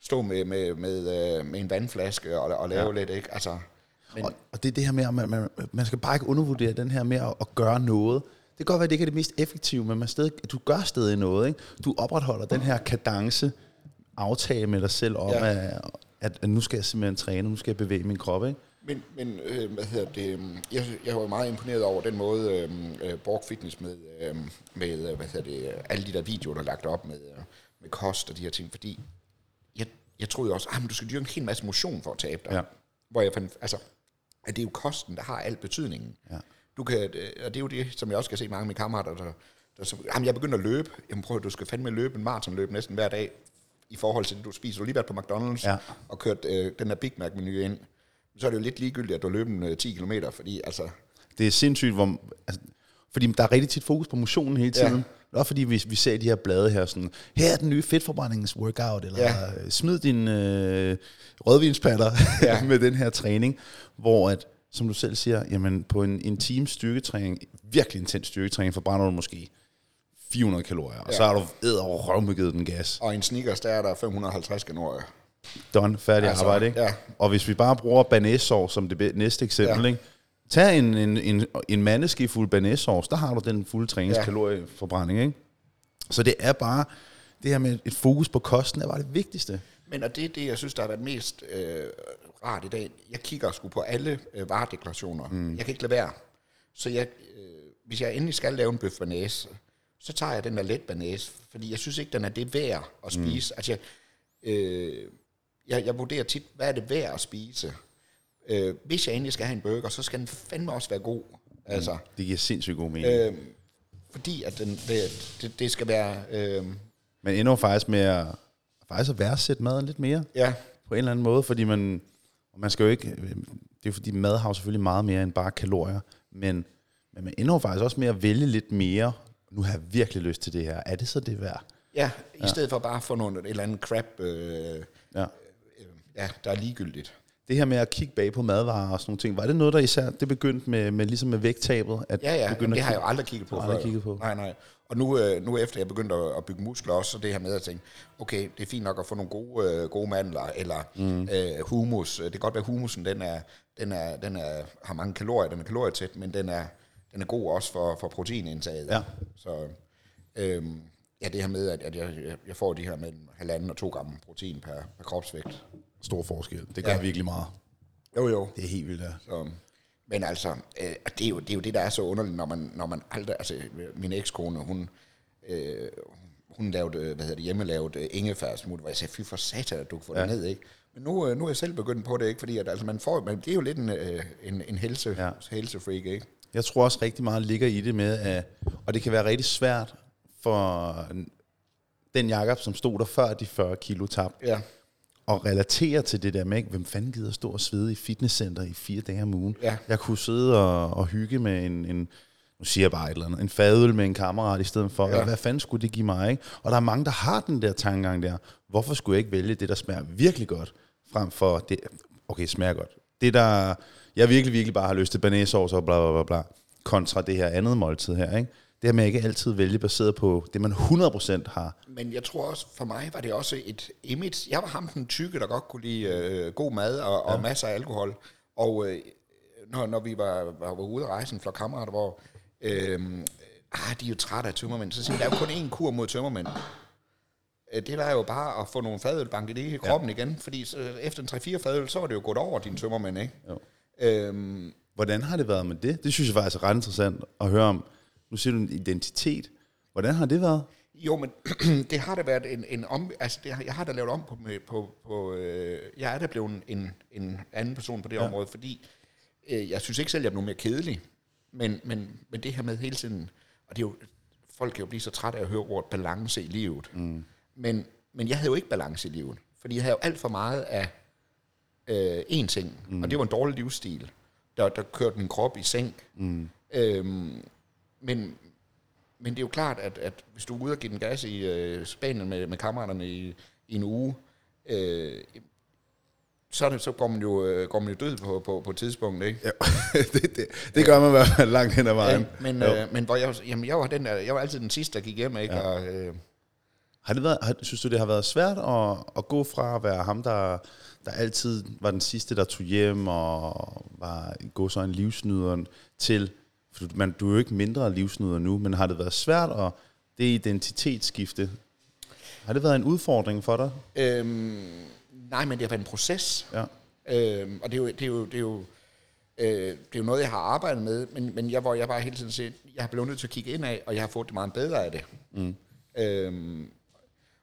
stå med, med, med, øh, med en vandflaske og, og lave ja. lidt, ikke? Altså, men, og, og det er det her med, at man, man, man skal bare ikke undervurdere den her med at, at gøre noget. Det kan godt være, at det ikke er det mest effektive, men man stadig, du gør stadig noget. Ikke? Du opretholder den her kadence, aftale med dig selv om, ja. at, at, at nu skal jeg simpelthen træne, nu skal jeg bevæge min krop. Ikke? Men, men øh, hvad hedder det, øhm, jeg, jeg var meget imponeret over den måde, øhm, øh, Borg Fitness med, øh, med øh, hvad hedder det, alle de der videoer, der er lagt op med, øh, med kost og de her ting, fordi jeg, jeg troede også, at ah, du skal dyrke en hel masse motion for at tabe dig. Ja. Hvor jeg fandt, altså, at det er jo kosten, der har al betydningen. Ja. Du kan, og det er jo det, som jeg også kan se mange af mine kammerater, der, der så, jamen jeg begynder at løbe. Jamen prøv, du skal fandme løbe en maratonløb næsten hver dag, i forhold til det, du spiser. Du har lige været på McDonald's ja. og kørt øh, den her Big Mac-menu ind. Så er det jo lidt ligegyldigt, at du løber en, øh, 10 km, fordi altså... Det er sindssygt, hvor, altså, fordi der er rigtig tit fokus på motionen hele tiden. Ja. Er fordi, vi, vi ser de her blade her, sådan, her er den nye fedtforbrændingsworkout, eller ja. smid din øh, rødvinspatter *laughs* ja. med den her træning, hvor at, som du selv siger, jamen på en, en team styrketræning, virkelig intens styrketræning, forbrænder du måske 400 kalorier, ja. og så har du æd over røvmygget den gas. Og en Snickers, der er der 550 kalorier. Done, færdig altså, arbejde, ikke? Ja. Og hvis vi bare bruger banæssauce som det næste eksempel, ja. ikke? Tag en, en, en, en mandeski fuld banæssauce, der har du den fulde træningskalorieforbrænding, ikke? Så det er bare, det her med et fokus på kosten, er bare det vigtigste. Men og det er det, jeg synes, der har været mest øh, rart i dag. Jeg kigger sgu på alle øh, varedeklarationer. Mm. Jeg kan ikke lade være. Så jeg, øh, hvis jeg endelig skal lave en bøf banæs, så tager jeg den der let banæs, fordi jeg synes ikke, den er det værd at mm. spise. Mm. Altså, jeg, øh, jeg, jeg vurderer tit, hvad er det værd at spise? Øh, hvis jeg endelig skal have en burger, så skal den fandme også være god. Altså, mm. Det giver sindssygt god mening. Øh, fordi at den, det, det, det skal være... Øh, men endnu faktisk med at, faktisk at værdsætte maden lidt mere Ja, på en eller anden måde, fordi man, man skal jo ikke, det er fordi mad har selvfølgelig meget mere end bare kalorier, men, men man ender jo faktisk også med at vælge lidt mere, nu har jeg virkelig lyst til det her, er det så det værd? ja i ja. stedet for bare at få nogle, et eller andet crap, øh, Ja. Ja, der er ligegyldigt. Det her med at kigge bag på madvarer og sådan nogle ting, var det noget, der især, det begyndte med, med ligesom med vægttabet? At Ja, ja, det at har jeg kigge- jo aldrig kigget på Har før. aldrig kigget på. Nej, nej. Og nu, øh, nu efter jeg begyndte at, bygge muskler også, så det her med at tænke, okay, det er fint nok at få nogle gode, øh, gode mandler, eller mm. øh, humus. Det kan godt være, at humusen den er, den er, den er, har mange kalorier, den er kalorietæt, men den er, den er god også for, for proteinindtaget. Ja. Så øhm, ja, det her med, at, at jeg, jeg- jeg får de her mellem halvanden og to gram protein per, per kropsvægt. Stor forskel. Det gør Ja. virkelig meget. Jo, jo. Det er helt vildt, ja. Så, men altså, øh, det, er jo, det er jo det, der er så underligt, når man, når man aldrig... Altså, min ekskone, hun, øh, hun lavede, øh, hvad hedder det, hjemmelavet øh, ingefærsmut, hvor jeg sagde, fy for satan, at du kan få ja. det ned, ikke? Men nu, øh, nu er jeg selv begyndt på det, ikke? Fordi at, altså, man får, man, det er jo lidt en, øh, en, en helse. Ja. helsefreak, ikke? Jeg tror også rigtig meget ligger i det med, at, og det kan være rigtig svært for den Jakob, som stod der før de 40 kilo tab, Ja. Og relatere til det der med, ikke? hvem fanden gider stå og svede i fitnesscenter i fire dage om ugen. Ja. Jeg kunne sidde og, og hygge med en, en, nu siger jeg bare et eller andet, en fadøl med en kammerat i stedet for, ja. hvad fanden skulle det give mig? Ikke? Og der er mange, der har den der tankegang der. Hvorfor skulle jeg ikke vælge det, der smager virkelig godt, frem for det, okay, smager godt. Det der, jeg virkelig, virkelig bare har lyst til banæsauce og bla, bla, bla, bla, kontra det her andet måltid her, ikke? Det her med at ikke altid vælge baseret på det, man 100% har. Men jeg tror også, for mig var det også et image. Jeg var ham den tykke, der godt kunne lide øh, god mad og, ja. og masser af alkohol. Og øh, når, når vi var, var, var ude at rejse en flok kammerater, hvor øh, ah, de er jo trætte af tømmermænd, så siger der er jo kun én kur mod tømmermænd. Øh, Det der er jo bare at få nogle fadøl banket i kroppen ja. igen, fordi så, efter en 3-4 fadøl, så var det jo gået over dine tømmermænd, ikke? Jo. Øhm, Hvordan har det været med det? Det synes jeg faktisk er ret interessant at høre om. Nu siger du en identitet. Hvordan har det været? Jo, men *clears throat* det har da været en, en om... Altså, det har, jeg har da lavet om på... På, på øh, jeg er da blevet en, en anden person på det ja. område, fordi øh, jeg synes ikke selv, jeg er blevet mere kedelig. Men, men, men det her med hele tiden... Og det er jo... Folk kan jo blive så trætte af at høre ordet balance i livet. Mm. Men, men jeg havde jo ikke balance i livet. Fordi jeg havde jo alt for meget af øh, én ting. Mm. Og det var en dårlig livsstil. Der, der kørte min krop i sænk. Mm. Øhm, men, men det er jo klart, at, at hvis du er ude og give den gas i øh, Spanien med, med kammeraterne i, i en uge, øh, så, det, så går man jo, øh, går man jo død på, på, på et tidspunkt, ikke? Ja, *laughs* det, det, det gør man i hvert fald langt hen ad vejen. Ja, men, øh, men hvor jeg, jamen, jeg, var den der, jeg var altid den sidste, der gik hjem, ikke? Ja. Og, øh, Har det været, har, synes du, det har været svært at, at gå fra at være ham, der, der altid var den sidste, der tog hjem og var gå så en livsnyder til, for du, man, du er jo ikke mindre livsnyder nu, men har det været svært at det identitetsskifte? Har det været en udfordring for dig? øhm, nej, men det har været en proces. Ja. Øhm, og det er jo, det er jo, det er jo, øh, det er jo noget, jeg har arbejdet med, men, men jeg, hvor jeg bare hele tiden siger, jeg har blevet nødt til at kigge ind af, og jeg har fået det meget bedre af det. Mm. Øhm,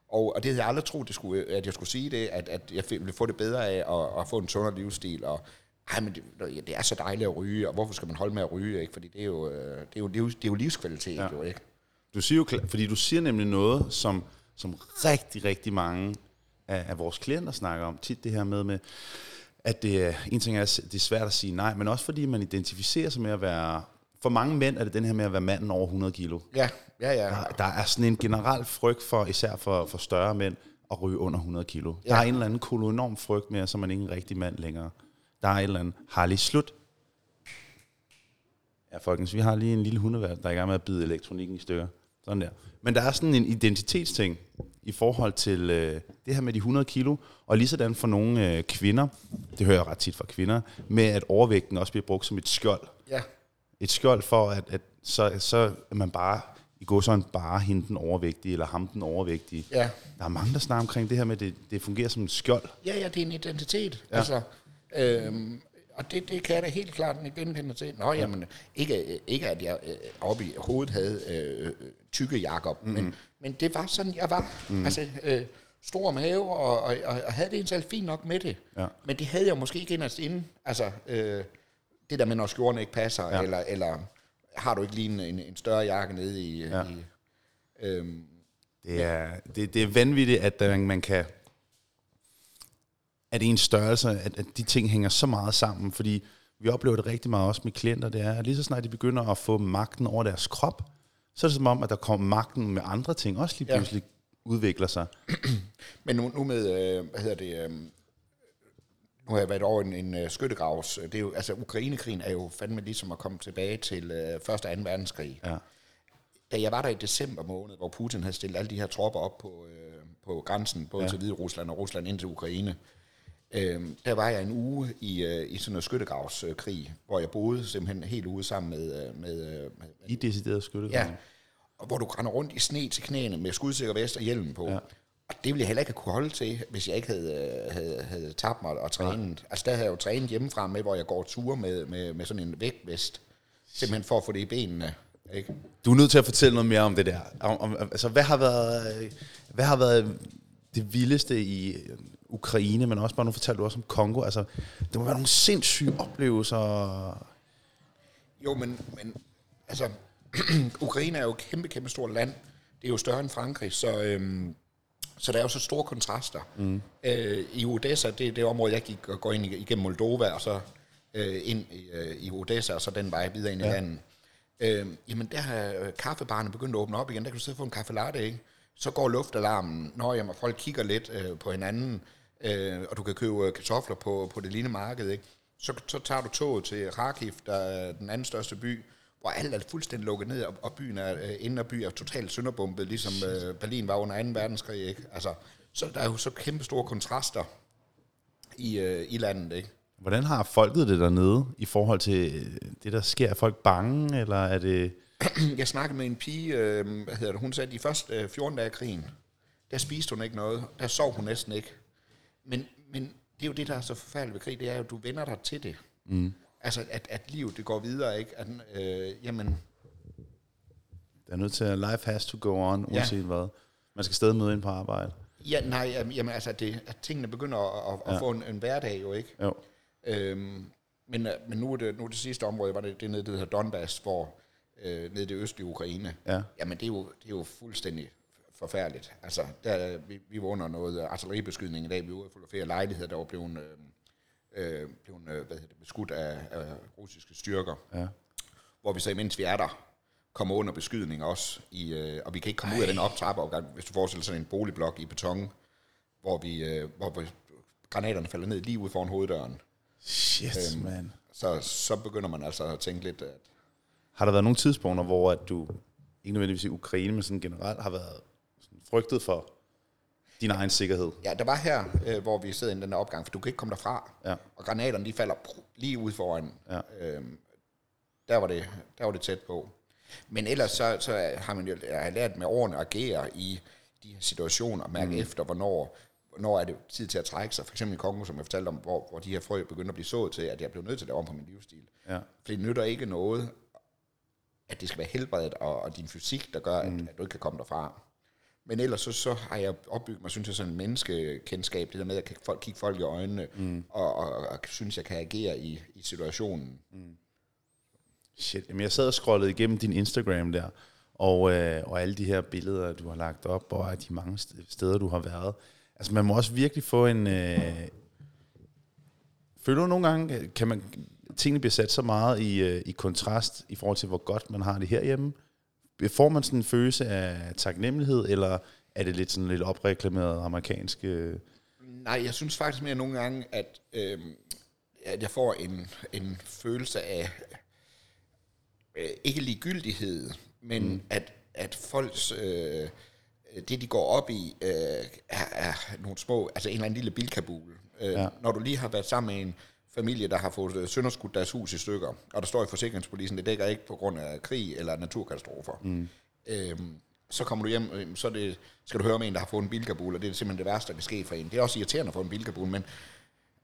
og, og det havde jeg aldrig troet, det skulle, at jeg skulle sige det, at, at jeg ville få det bedre af at, at få en sundere livsstil, og ej, men det, det er så dejligt at ryge, og hvorfor skal man holde med at ryge, ikke? Fordi det er jo, øh, det er jo, det er jo, det er jo livskvalitet, ja. jo, ikke? Du siger jo, fordi du siger nemlig noget, som, som rigtig, rigtig mange af, af vores klienter snakker om. Tit det her med, med at det, en ting er, at det er svært at sige nej, men også fordi man identificerer sig med at være... For mange mænd er det den her med at være manden over 100 kilo. Ja, ja, ja. Der, der er sådan en generel frygt for, især for, for større mænd, at ryge under 100 kilo. Ja. Der er en eller anden kolonorm frygt med, at så er man ikke en rigtig mand længere. Der er et eller andet, har lige slut. Ja, folkens, vi har lige en lille hundevalg, der er i gang med at bide elektronikken i stykker. Sådan der. Men der er sådan en identitetsting i forhold til øh, det her med de 100 kilo, og lige sådan for nogle øh, kvinder, det hører jeg ret tit fra kvinder, med at overvægten også bliver brugt som et skjold ja. et skjold for, at, at så, så er man bare, i går sådan bare hende den overvægtige, eller ham den overvægtige. Ja. Der er mange, der snakker omkring det her med, at det, det fungerer som et skjold. Ja, ja, det er en identitet. Ja. Altså, øhm, og det, det kan jeg da helt klart genkende til. Nå, ja. jamen, ikke, ikke at jeg øh, oppe i hovedet havde øh, øh, tykke Jakob, mm. men, men det var sådan, jeg var. Mm. Altså, øh, stor mave, og, og, og, og havde det egentlig fint nok med det. Ja. Men det havde jeg måske ikke inderst inde. Altså, øh, det der med, når skjorten ikke passer, ja. eller, eller har du ikke lige en, en, en større jakke nede i... Ja. i øhm, Det er, det, det er vanvittigt, at øh, man kan at en størrelse, at, at de ting hænger så meget sammen, fordi vi oplever det rigtig meget også med klienter, det er, at lige så snart de begynder at få magten over deres krop, så er det som om, at der kommer magten med andre ting, også lige pludselig ja. udvikler sig. *clears throat* Men nu, nu med, øh, hvad hedder det, øh, nu har jeg været over en, en uh, skyttegravs, det er jo, altså Ukrainekrigen er jo fandme ligesom at komme tilbage til uh, 1. og 2. verdenskrig. Ja. Da jeg var der i december måned, hvor Putin havde stillet alle de her tropper op på, øh, på grænsen, både ja. til Hvide Rusland og Rusland ind til Ukraine, øh, der var jeg en uge i, øh, i sådan en skyttegravskrig, hvor jeg boede simpelthen helt ude sammen med... øh, med, øh, med I decideret skyttegrav. Ja, og hvor du render rundt i sne til knæene med skudsikker vest og hjelm på. Ja. Og det ville jeg heller ikke kunne holde til, hvis jeg ikke havde, øh, havde, havde tabt mig og trænet. Ja. Altså der havde jeg jo trænet hjemmefra med, hvor jeg går ture med, med, med sådan en vægtvest. Simpelthen for at få det i benene. Ikke? Du er nødt til at fortælle noget mere om det der. Om, om, altså, hvad har været, hvad har været det vildeste i Ukraine, men også bare nu fortalte du også om Kongo. Altså, det må være nogle sindssyge oplevelser. Jo, men, men altså, *clears throat* Ukraine er jo et kæmpe, kæmpe stort land. Det er jo større end Frankrig, så, øhm, så der er jo så store kontraster. Mm. Øh, I Odessa, det er det område, jeg gik og går ind igennem Moldova, og så øh, ind i, øh, i Odessa, og så den vej videre ind ja. i landet. Øh, jamen, der har kaffebarne begyndt at åbne op igen. Der kan du sidde og få en kaffe latte, ikke? Så går luftalarmen, når jamen, folk kigger lidt øh, på hinanden, øh, og du kan købe kartofler på, på det lignende marked, ikke? Så, så tager du toget til Kharkiv, der er den anden største by, hvor alt er fuldstændig lukket ned, og, og byen er, øh, indre by er totalt sønderbumpet, ligesom øh, Berlin var under 2. verdenskrig, ikke? Altså, så der er jo så kæmpe store kontraster i, øh, i landet, ikke? Hvordan har folket det dernede i forhold til øh, det, der sker? Er folk bange, eller er det... *clears throat* Jeg snakkede med en pige, øh, hvad hedder det, hun sagde, at de første øh, 14 dage af krigen, der spiste hun ikke noget, der sov hun næsten ikke. Men, men det er jo det, der er så forfærdeligt ved krig, det er jo, at du vender dig til det. Mm. Altså, at, at livet det går videre, ikke? At, øh, jamen... Det er nødt til, at life has to go on, uanset ja. hvad. Man skal stadig møde ind på arbejde. Ja, nej, jamen altså, det, at tingene begynder at, at, ja. at få en, en hverdag jo, ikke? Jo. Øhm, men, men nu er det, nu er det sidste område, var det, det nede, det hedder Donbass, hvor øh, nede i det østlige Ukraine. Ja. Jamen, det er jo, det er jo fuldstændig forfærdeligt. Altså, der, vi, vi var under noget artilleribeskydning i dag, vi var ude at fotografere lejligheder, der var blevet... Øh, øh, blev øh, hvad hedder det, beskudt af, af russiske styrker. Ja. Hvor vi så, imens vi er der, kommer under beskydning også, i, øh, og vi kan ikke komme Ej. ud af den optrappeopgang, hvis du forestiller sådan en boligblok i beton, hvor, vi, øh, hvor granaterne falder ned lige ud foran hoveddøren. Shit, øhm, man. Så, så begynder man altså at tænke lidt, at... Har der været nogle tidspunkter, hvor at du, ikke nødvendigvis i Ukraine, men sådan generelt, har været frygtet for din egen sikkerhed. Ja, der var her, øh, hvor vi sidder i den der opgang, for du kan ikke komme derfra. Ja. Og granaterne, de falder lige ud foran. Ja. Øhm, der, var det, der var det tæt på. Men ellers så, så har man jo har lært med årene at agere i de her situationer, og mærke mm. efter, hvornår, hvornår er det tid til at trække sig. For eksempel i Kongo, som jeg fortalte om, hvor, hvor de her frø begynder at blive sået til, at jeg blev nødt til at lave om på min livsstil. Ja. For det nytter ikke noget, at det skal være helbredet og, og din fysik, der gør, mm. at, at du ikke kan komme derfra. Men ellers så, så har jeg opbygget mig, synes jeg, sådan en menneskekendskab, det der med, at jeg kan kigge folk i øjnene, mm. og, og, og, synes, jeg kan agere i, i situationen. Mm. Shit, jamen jeg sad og scrollede igennem din Instagram der, og, øh, og alle de her billeder, du har lagt op, og de mange steder, du har været. Altså man må også virkelig få en... Øh, føler du nogle gange, kan man, tingene bliver sat så meget i, øh, i kontrast i forhold til, hvor godt man har det herhjemme? Får man sådan en følelse af taknemmelighed, eller er det lidt sådan lidt opreklameret amerikansk? Øh? Nej, jeg synes faktisk mere nogle gange, at, øh, at jeg får en, en følelse af øh, ikke ligegyldighed, men mm. at, at folks... Øh, det, de går op i, øh, er, er nogle små, altså en eller anden lille bilkabul. Øh, ja. Når du lige har været sammen med en familie, der har fået øh, sønderskudt deres hus i stykker, og der står i forsikringspolisen, det dækker ikke på grund af krig eller naturkatastrofer. Mm. Øhm, så kommer du hjem, øhm, så det, skal du høre om en, der har fået en bilkabul, og det er simpelthen det værste, der kan ske for en. Det er også irriterende at få en bilkabul, men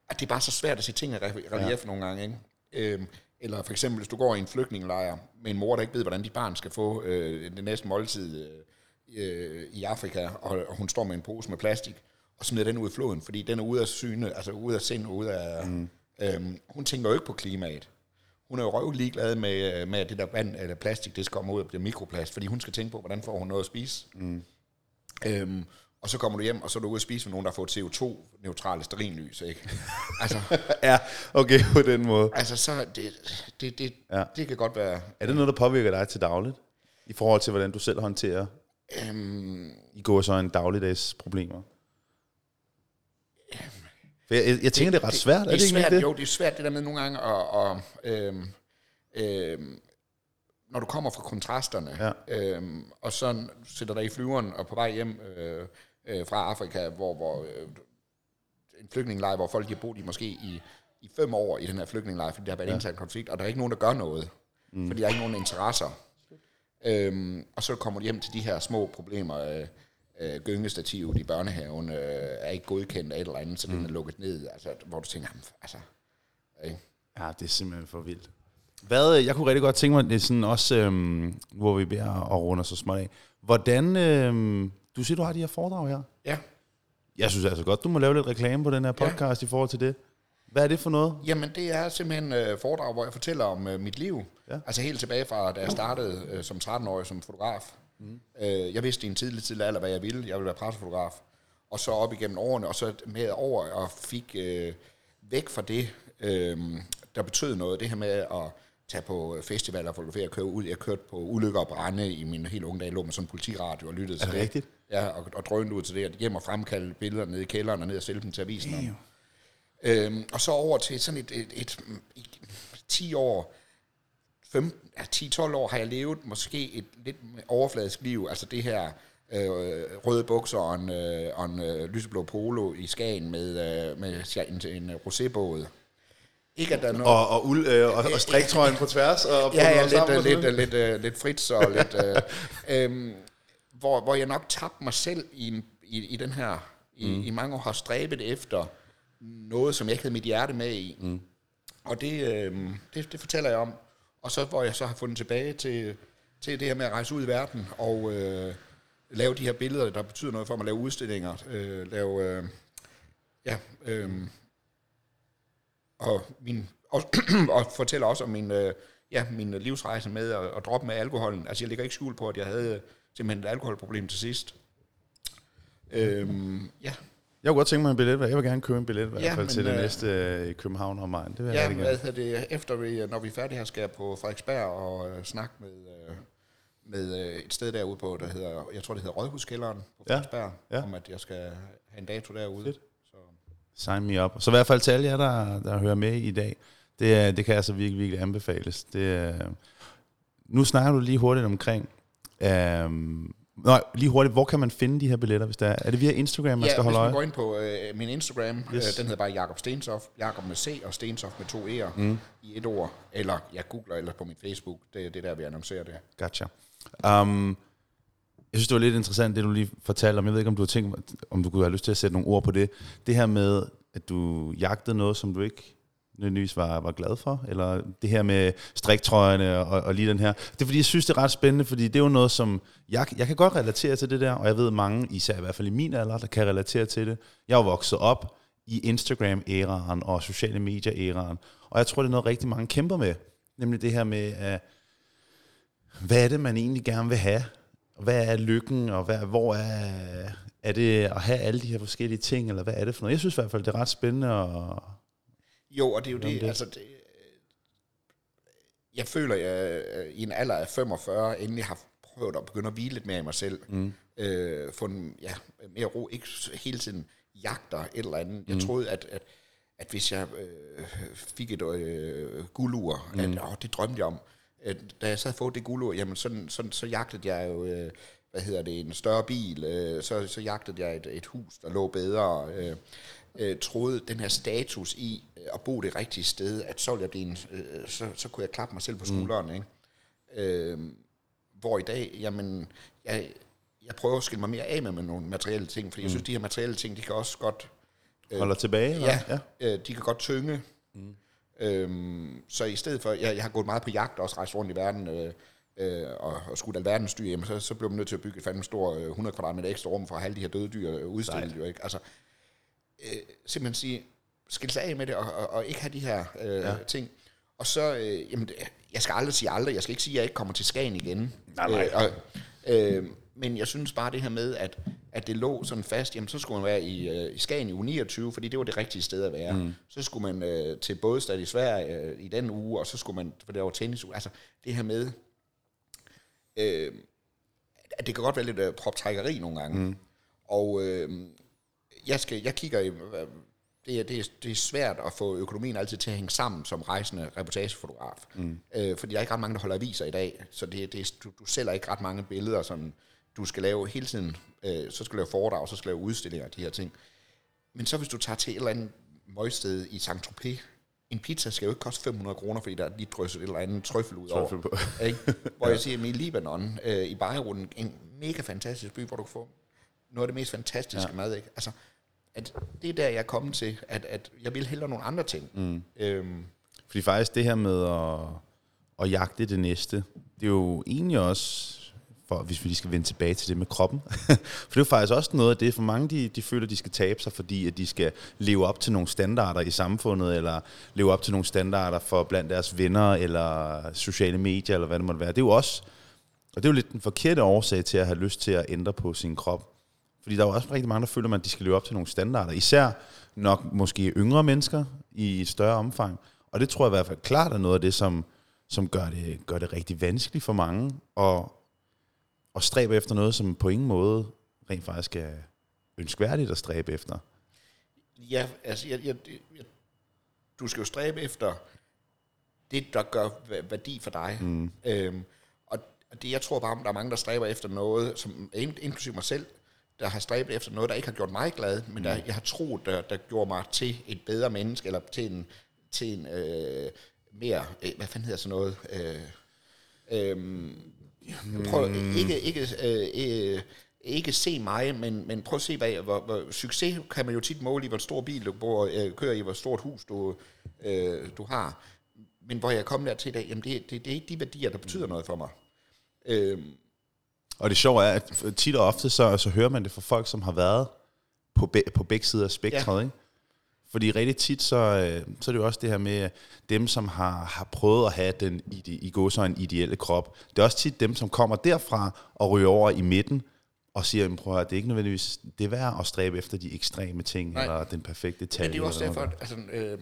at det er bare så svært at se ting i relief ja. nogle gange. Ikke? Øhm, eller for eksempel, hvis du går i en flygtningelejr med en mor, der ikke ved, hvordan dit barn skal få øh, det næste måltid øh, i Afrika, og, og hun står med en pose med plastik, og smider den ud i floden, fordi den er ude af syne, altså ude af sind, ude af... Mm Øhm, hun tænker jo ikke på klimaet. Hun er jo røv ligeglad med, øh, med det der vand eller plastik, det skal komme ud og blive mikroplast, fordi hun skal tænke på, hvordan får hun noget at spise. Mm. Øhm, og så kommer du hjem, og så er du ude at spise med nogen, der har fået CO2-neutrale sterinlys, ikke? *laughs* Altså, ja, okay, på den måde. altså så, det, det, det, Ja. det kan godt være, Er det noget, der påvirker dig til dagligt? I forhold til, hvordan du selv håndterer øhm, i går så en dagligdags problemer? For jeg, jeg, jeg tænker, det, er ret svært, det, er det, det, er svært, det? Jo, det er svært det der med nogle gange, at, og, øhm, øhm, når du kommer fra kontrasterne, Ja. øhm, og så sætter dig i flyveren og på vej hjem øh, øh, fra Afrika, hvor, hvor øh, en flygtningelejr, hvor folk har boet i måske i, i fem år i den her flygtningelejr, fordi der har været ja. intern konflikt, og der er ikke nogen, der gør noget, mm. fordi der er ikke nogen interesser. Øhm, og så kommer du hjem til de her små problemer. Øh, øh, gyngestativet i børnehaven øh, er ikke godkendt af et eller andet, så mm. den er lukket ned. Altså, hvor du tænker, altså... Ikke? Ja, det er simpelthen for vildt. Hvad, øh, jeg kunne rigtig godt tænke mig, det er sådan også, øhm, hvor vi beder at runde os så småt af. Hvordan, øhm, du siger, du har de her foredrag her. Ja. Jeg synes altså godt, du må lave lidt reklame på den her podcast ja. i forhold til det. Hvad er det for noget? Jamen, det er simpelthen øh, foredrag, hvor jeg fortæller om øh, mit liv. Ja. Altså helt tilbage fra, da jeg startede øh, som 13-årig som fotograf. Mm. Øh, jeg vidste i en tidlig, tidlig alder, hvad jeg ville. Jeg ville være pressefotograf. Og så op igennem årene, og så med over og fik øh, væk fra det, øh, der betød noget. Det her med at tage på festivaler og fotografere og køre ud. Jeg kørte på ulykker og brænde i mine helt unge dage. lå med sådan en politiradio og lyttede til det rigtigt? Ja, og, og drønte ud til det. Og hjem og fremkalde billeder nede i kælderen og ned og sælge dem til avisen. Damn. Øhm, og så over til sådan et, et, et, et, et 10 år, 15, ja, 10-12 år har jeg levet måske et lidt overfladisk liv. Altså det her øh, røde bukser og en, øh, og en øh, lyseblå polo i Skagen med, øh, med en, en rosébåd. Ikke at der er noget... Og, og, uld, øh, og, og striktrøjen på tværs? Og Ja, ja, og sammen lidt, lidt, lidt, lidt, lidt frit og lidt... øh, *laughs* øhm, hvor, hvor jeg nok tabte mig selv i, en, i, i den her... I, mm. I mange år har stræbet efter noget, som jeg ikke havde mit hjerte med i. Mm. Og det, øh, det, det fortæller jeg om. Og så hvor jeg så har fundet tilbage til, til det her med at rejse ud i verden og øh, lave de her billeder, der betyder noget for mig, lave udstillinger, øh, lave... Øh, ja, øh, og, min, og, *clears throat* og fortæller også om min, øh, ja, min livsrejse med at, at droppe med alkoholen. Altså jeg ligger ikke skjul på, at jeg havde øh, simpelthen et alkoholproblem til sidst. Øh, ja, jeg kunne godt tænke mig en billet. Jeg vil gerne købe en billet i hvert Ja, fald men, til det øh, næste øh, i København og mig. Det vil jeg ja rigtig hvad gerne. det, efter vi, når vi er færdige her, skal jeg på Frederiksberg og øh, snakke med, øh, med øh, et sted derude på, der hedder, jeg tror det hedder Rådhuskælderen på Ja, Frederiksberg, ja. om at jeg skal have en dato derude. Fedt. Så, Sign me up. Så i hvert fald til alle jer, der, der hører med i dag, det, det kan altså virkelig, virkelig anbefales. Det, nu snakker du lige hurtigt omkring, um, nej, lige hurtigt, hvor kan man finde de her billetter, hvis der er? Er det via Instagram, man ja, skal holde hvis man øje? går ind på øh, min Instagram, Yes. yes. øh, den hedder bare Jakob Stensof, Jakob med C og Stensof med to E'er mm. i et ord, eller jeg googler eller på min Facebook, det, det er der, vi annoncerer det. Gotcha. Um, jeg synes, det var lidt interessant, det du lige fortalte om. Jeg ved ikke, om du har tænkt, om du kunne have lyst til at sætte nogle ord på det. Det her med, at du jagtede noget, som du ikke nødvendigvis var, var glad for, eller det her med striktrøjerne og, og lige den her. Det er fordi, jeg synes, det er ret spændende, fordi det er jo noget, som jeg, jeg kan godt relatere til det der, og jeg ved mange, især i hvert fald i min alder, der kan relatere til det. Jeg er jo vokset op i Instagram-æraen og sociale medier-æraen, og jeg tror, det er noget, rigtig mange kæmper med. Nemlig det her med, at hvad er det, man egentlig gerne vil have? Hvad er lykken, og hvad, hvor er, er det at have alle de her forskellige ting, eller hvad er det for noget? Jeg synes i hvert fald, det er ret spændende. Og, jo, og det er jo det, det. altså det, jeg føler, jeg øh, i en alder af 45 endelig har prøvet at begynde at hvile lidt mere i mig selv. Mm. Øh, få en, ja, mere ro, ikke hele tiden jagter et eller andet. Jeg troede, at, at, at hvis jeg øh, fik et øh, guldur, mm. at åh, det drømte jeg om. At, da jeg så havde fået det guldur, jamen sådan, sådan, så jagtede jeg jo, øh, hvad hedder det, en større bil, øh, så, så jagtede jeg et, et hus, der lå bedre. Øh, øh, troede den her status i øh, at bo det rigtige sted, at så, ville jeg blive en, øh, så, så kunne jeg klappe mig selv på skulderen. Mm. Ikke? Øh, hvor i dag, jamen, jeg, jeg prøver at skille mig mere af med, med nogle materielle ting, fordi jeg synes, de her materielle ting, de kan også godt, holder tilbage? Eller? ja, ja. Øh, de kan godt tynge. Mm. Øhm, så i stedet for, jeg, jeg har gået meget på jagt, også rejst rundt i verden, øh, øh, og, og skudt alverdens dyr, jamen, så, så blev man nødt til at bygge et fandme stort øh, 100 kvadratmeter ekstra rum for at have alle de her døde dyr øh, udstillet. Jo, ikke? Altså, øh, simpelthen sige, skille sig af med det, og, og, og ikke have de her øh, ja. ting. Og så, øh, jamen, jeg skal aldrig sige aldrig, jeg skal ikke sige, at jeg ikke kommer til Skagen igen. Nej, nej. Øh, og, øh, men jeg synes bare det her med, at, at det lå sådan fast, jamen så skulle man være i, øh, i Skagen i uge 29, fordi det var det rigtige sted at være. Mm. Så skulle man øh, til Bådstad i Sverige øh, i den uge, og så skulle man, for det var tennis Altså det her med, øh, at det kan godt være lidt øh, proptrækkeri nogle gange. Mm. Og øh, jeg, skal, jeg kigger i, det er, det, er, det er svært at få økonomien altid til at hænge sammen som rejsende reportagefotograf. Mm. Øh, fordi der er ikke ret mange, der holder aviser i dag, så det, det, du, du sælger ikke ret mange billeder, som du skal lave hele tiden. Øh, så skal du lave foredrag, så skal du lave udstillinger og de her ting. Men så hvis du tager til et eller andet møgsted i Saint-Tropez, en pizza skal jo ikke koste 500 kroner, fordi der er lige drysset et eller andet trøffel ud over. På. Ikke? *laughs* Hvor jeg siger, at i Libanon, øh, i Beirut, en mega fantastisk by, hvor du kan få noget af det mest fantastiske ja. mad. Ikke? Altså, at det er der, jeg er kommet til, at, at jeg vil hellere nogle andre ting. Mm. Øhm. Fordi faktisk det her med at, at jagte det næste, det er jo egentlig også, for, hvis vi lige skal vende tilbage til det med kroppen, *laughs* for det er jo faktisk også noget af det, for mange de, de føler, de skal tabe sig, fordi at de skal leve op til nogle standarder i samfundet, eller leve op til nogle standarder for blandt deres venner, eller sociale medier, eller hvad det måtte være. Det er jo også, og det er jo lidt den forkerte årsag til at have lyst til at ændre på sin krop. Fordi der er jo også rigtig mange, der føler, at de skal leve op til nogle standarder. Især nok måske yngre mennesker i et større omfang. Og det tror jeg i hvert fald klart er noget af det, som, som gør, det, gør det rigtig vanskeligt for mange at, at stræbe efter noget, som på ingen måde rent faktisk er ønskværdigt at stræbe efter. Ja, altså jeg, jeg, jeg, du skal jo stræbe efter det, der gør værdi for dig. Mm. Øhm, og det, jeg tror bare, der er mange, der stræber efter noget, som inklusive mig selv, der har stræbt efter noget, der ikke har gjort mig glad, men der, mm. jeg har troet, der, der gjorde mig til et bedre menneske, eller til en, til en øh, mere, øh, hvad fanden hedder sådan noget, øh, øh, prøv, ikke, ikke, øh, øh, ikke se mig, men, men prøv at se, hvad, hvor, hvor, succes kan man jo tit måle i, hvor stor bil du bor, øh, kører i, hvor stort hus du, øh, du har. Men hvor jeg er kommet der til i dag, jamen det, det, det er ikke de værdier, der betyder noget for mig. Øh, og det sjove er, at tit og ofte, så, så hører man det fra folk, som har været på, be, på begge sider af spektret, ja. ikke? Fordi rigtig tit, så, øh, så er det jo også det her med dem, som har, har prøvet at have den i, i gå så en ideelle krop. Det er også tit dem, som kommer derfra og ryger over i midten, og siger, prøv at det er ikke nødvendigvis det er værd at stræbe efter de ekstreme ting, Nej. eller den perfekte tal. Men det er også derfor, at, altså, øh,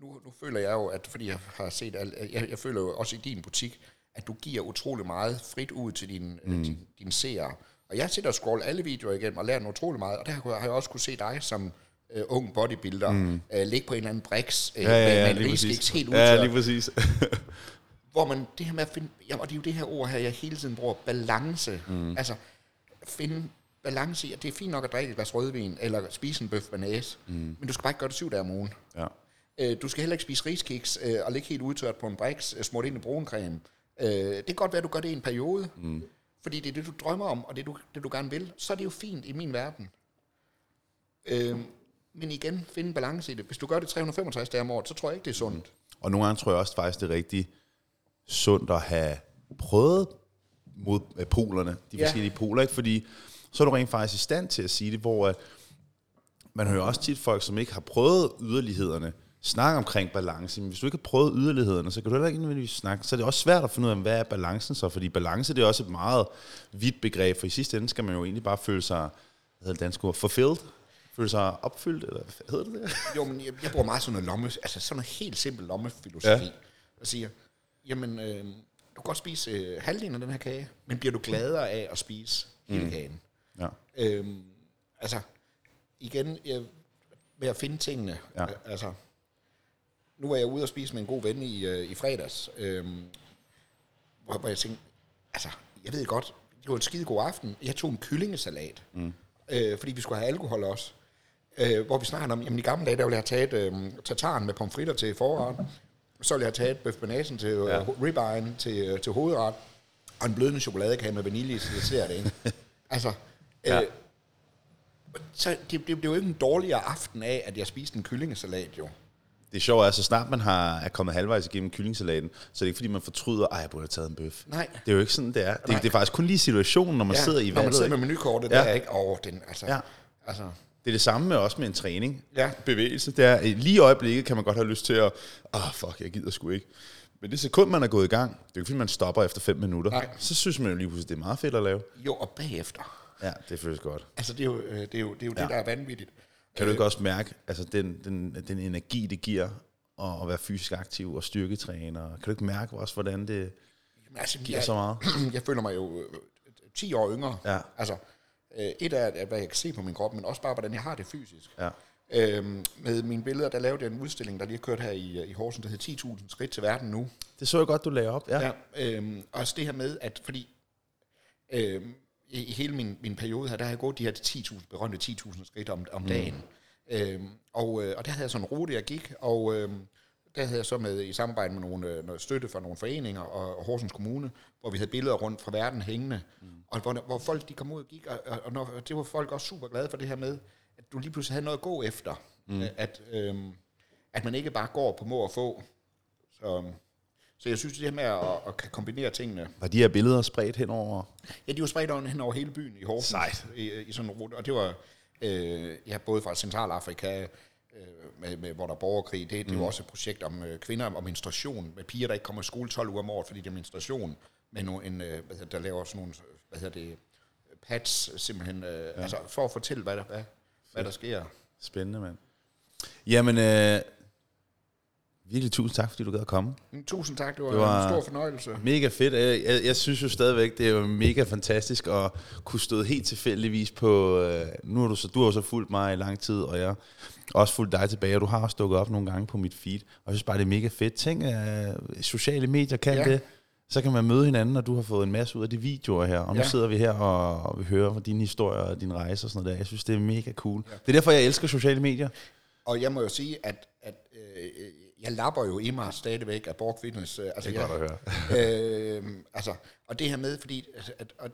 nu, nu føler jeg jo, at fordi jeg har set, alt, jeg, jeg føler jo også i din butik, at du giver utrolig meget frit ud til dine mm. din, din seere. Og jeg sidder og scroller alle videoer igennem og lærer utrolig meget, og der har jeg også kunne se dig som uh, ung bodybuilder mm. uh, ligge på en eller anden brix uh, ja, ja, ja, med, en riskiks helt udtørt. Ja, lige præcis. *laughs* hvor man, det her med at finde, ja, og det er jo det her ord her, jeg hele tiden bruger, balance. Mm. Altså, finde balance i, at det er fint nok at drikke et glas rødvin, eller spise en bøf banæs, mm. men du skal bare ikke gøre det syv dage om ugen. Ja. Uh, du skal heller ikke spise riskiks og ligge helt udtørt på en brix, uh, smurt ind i bruncreme. Øh, det kan godt være, at du gør det i en periode, mm. fordi det er det, du drømmer om, og det du, det, du gerne vil. Så er det jo fint i min verden. Øh, men igen, finde en balance i det. Hvis du gør det 365 dage om året, så tror jeg ikke, det er sundt. Mm. Og nogle gange tror jeg også faktisk, det er rigtig sundt at have prøvet mod øh, polerne, de ja. forskellige poler, ikke? fordi så er du rent faktisk i stand til at sige det, hvor at man hører også tit folk, som ikke har prøvet yderlighederne, snakke omkring balance. Men hvis du ikke har prøvet yderlighederne, så kan du heller ikke nødvendigvis snakke. Så er det også svært at finde ud af, hvad er balancen så? Fordi balance det er også et meget vidt begreb, for i sidste ende skal man jo egentlig bare føle sig, hvad hedder det danske ord, fulfilled? Føle sig opfyldt, eller hvad hedder det det? Jo, men jeg, jeg bruger meget sådan noget lomme, altså sådan noget helt simpel lommefilosofi. Ja. Og siger, jamen, øh, du kan godt spise øh, halvdelen af den her kage, men bliver du gladere af at spise hele mm. kagen? Ja. Øhm, altså, igen, jeg, med at finde tingene, ja. altså, nu var jeg ude og spise med en god ven i, øh, i fredags, øh, hvor, hvor jeg tænkte, altså, jeg ved godt, det var en skide god aften. Jeg tog en kyllingesalat, mm. øh, fordi vi skulle have alkohol også. Øh, hvor vi snakkede om, jamen i gamle dage, der ville jeg have taget øh, tataren med pomfritter til forret. Så ville jeg have taget bøf til øh, ja. til, øh, til hovedret. Og en blødende chokoladekage med vanilje, så det ser det, ikke? *laughs* altså, ja. øh, så det, det, det, var jo ikke en dårligere aften af, at jeg spiste en kyllingesalat, jo det sjove er, så snart man har, er kommet halvvejs igennem kyllingsalaten, så er det ikke fordi, man fortryder, at jeg burde have taget en bøf. Nej. Det er jo ikke sådan, det er. Det, det er faktisk kun lige situationen, når man ja, sidder i valget. når man sidder med menukortet, ja. der er ikke over den. Altså, ja. altså. Det er det samme med også med en træning. Ja. Bevægelse. Det er, lige i øjeblikket kan man godt have lyst til at, åh, oh, fuck, jeg gider sgu ikke. Men det sekund, man er gået i gang, det er jo ikke fordi, man stopper efter fem minutter. Nej. Så synes man jo lige pludselig, det er meget fedt at lave. Jo, og bagefter. Ja, det føles godt. Altså, det er jo, øh, det, er jo, det, er jo ja. det, der er vanvittigt. Kan du ikke også mærke, altså den, den, den energi, det giver at, være fysisk aktiv og styrketræner? Kan du ikke mærke også, hvordan det Jamen, altså, giver jeg, så meget? *clears throat* jeg føler mig jo øh, 10 år yngre. Ja. Altså, øh, et er, hvad jeg kan se på min krop, men også bare, hvordan jeg har det fysisk. Ja. Øhm, med mine billeder, der lavede jeg en udstilling, der lige har kørt her i, i Horsens, der hedder 10.000 skridt til verden nu. Det så jeg godt, du lagde op. Ja. Ja, øhm, også det her med, at fordi øhm, i, i hele min, min periode her, der har jeg gået de her 10.000, berømte 10.000 skridt om, om dagen. Øhm, og, øh, og der havde jeg sådan en rute, jeg gik, og øhm, der havde jeg så med i samarbejde med nogle, øh, noget støtte fra nogle foreninger og, og Horsens Kommune, hvor vi havde billeder rundt fra verden hængende, mm. og hvor, hvor folk de kom ud og gik, og, og, og når, det var folk også super glade for det her med, at du lige pludselig havde noget at gå efter. Mm. At, øhm, at man ikke bare går på må og få. Så, så jeg synes, det her med at, at kan kombinere tingene. Var de her billeder spredt hen over? Ja, de var spredt over- hen over hele byen i Horsens. Sejt. I, i sådan en rute. Og det var øh, ja, både fra Centralafrika, øh, med, med, hvor der er borgerkrig. Det, det Mm. var også et projekt om øh, kvinder og menstruation. Med piger, der ikke kommer i skole 12 uger om året, fordi det er menstruation. Med no, en, øh, hvad hedder, der laver sådan nogle, hvad hedder det, pads simpelthen. Øh, ja. Altså for at fortælle, hvad der, hvad, hvad der sker. Spændende, mand. Jamen, øh, virkelig tusind tak, fordi du gad at komme. Mm, Tusind tak, det var, Det var- en stor fornøjelse. Mega fedt. Jeg, jeg, jeg synes jo stadigvæk, det er jo mega fantastisk at kunne stå helt tilfældigvis på... Øh, nu har du, så, du har så fulgt mig i lang tid, og jeg også fulgt dig tilbage, og du har også dukket op nogle gange på mit feed. Og jeg synes bare, det er mega fedt. Tænk, at sociale medier kan Ja. det. Så kan man møde hinanden, og du har fået en masse ud af de videoer her. Og nu Ja. sidder vi her og, og vi hører fra dine historier og din rejse og sådan noget der. Jeg synes, det er mega cool. Det er derfor, jeg elsker sociale medier. Og jeg må jo sige, at, at øh, jeg lapper jo i mig stadigvæk af Borg Fitness. Øh, altså, Det er jeg, godt at høre. *laughs* øh, altså, og det her med, fordi at, at, at,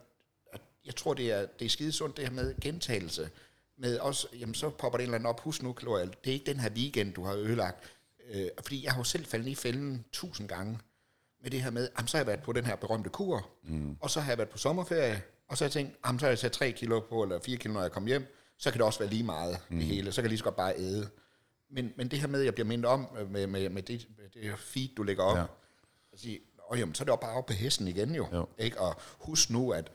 at jeg tror, det er, det er skidesundt, det her med gentagelse. Med også, jamen så popper det en eller anden op, husk nu, Gloria, det er ikke den her weekend, du har ødelagt. Øh, fordi jeg har jo selv faldet i fælden tusind gange med det her med, jamen, så har jeg været på den her berømte kur, mm. og så har jeg været på sommerferie, og så har jeg tænkt, jamen, så har jeg sat 3 kilo på, eller 4 kilo, når jeg kommer hjem, så kan det også være lige meget, mm. det hele. Så kan jeg lige så godt bare æde. Men, men det her med, at jeg bliver mindet om øh, med, med, med, det, med det her feed, du lægger op, Ja. at sige, og jamen, så er det jo bare op på hesten igen jo. Jo. Ikke? Og husk nu, at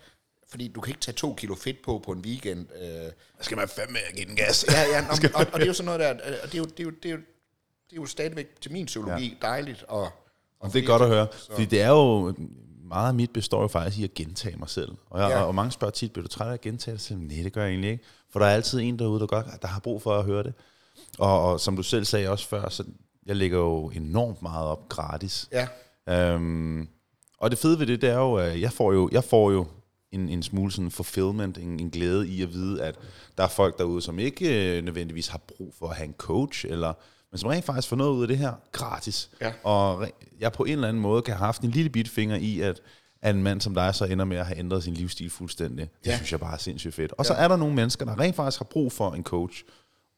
fordi du kan ikke tage to kilo fedt på på en weekend. Øh, Skal man fandme give den gas? ja, ja, *laughs* og, og, og, det er jo sådan noget der, øh, og det er jo, det er jo, det er jo, det er jo stadigvæk til min psykologi ja. dejligt. Og, og Det er godt at høre, fordi det er jo, meget af mit består jo faktisk i at gentage mig selv. Og, jeg, ja. og mange spørger tit, bliver du træt af at gentage dig selv? Nej, det gør jeg egentlig ikke. For der er altid en derude, der, godt, der har brug for at høre det. Og, og som du selv sagde også før, så jeg lægger jo enormt meget op gratis. Ja, Øhm, og det fede ved det, det er jo, at jeg får jo, jeg får jo en, en smule sådan fulfillment, en, en glæde i at vide, at der er folk derude, som ikke øh, nødvendigvis har brug for at have en coach, eller, men som rent faktisk får noget ud af det her gratis. Ja. Og jeg på en eller anden måde kan have haft en lille bit finger i, at, at en mand som dig så ender med at have ændret sin livsstil fuldstændig. Det Ja. synes jeg bare er sindssygt fedt. Og så er der nogle mennesker, der rent faktisk har brug for en coach,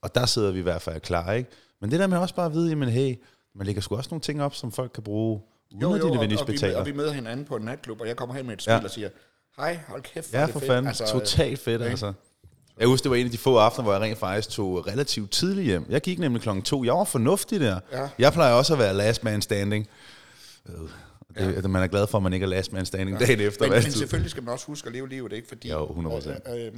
og der sidder vi i hvert fald klar, ikke? Men det der med også bare at vide, jamen hey, man lægger sgu også nogle ting op, som folk kan bruge, uden jo, jo, at de og, vi, og vi møder hinanden på en natklub, og jeg kommer hen med et spil Ja. og siger, hej, hold kæft, Ja, for fedt." fanden. Altså, Totalt fedt, ikke? altså. Jeg husker, det var en af de få aftener, hvor jeg rent faktisk tog relativt tidligt hjem. Jeg gik nemlig klokken to. Jeg var fornuftig der. Ja. Jeg plejer også at være last man standing. Øh, Det, ja. Man er glad for, at man ikke er last man standing ja. dagen efter. Men, men selvfølgelig skal man også huske at leve livet, ikke? Fordi, Jo, 100%. Øh, øh,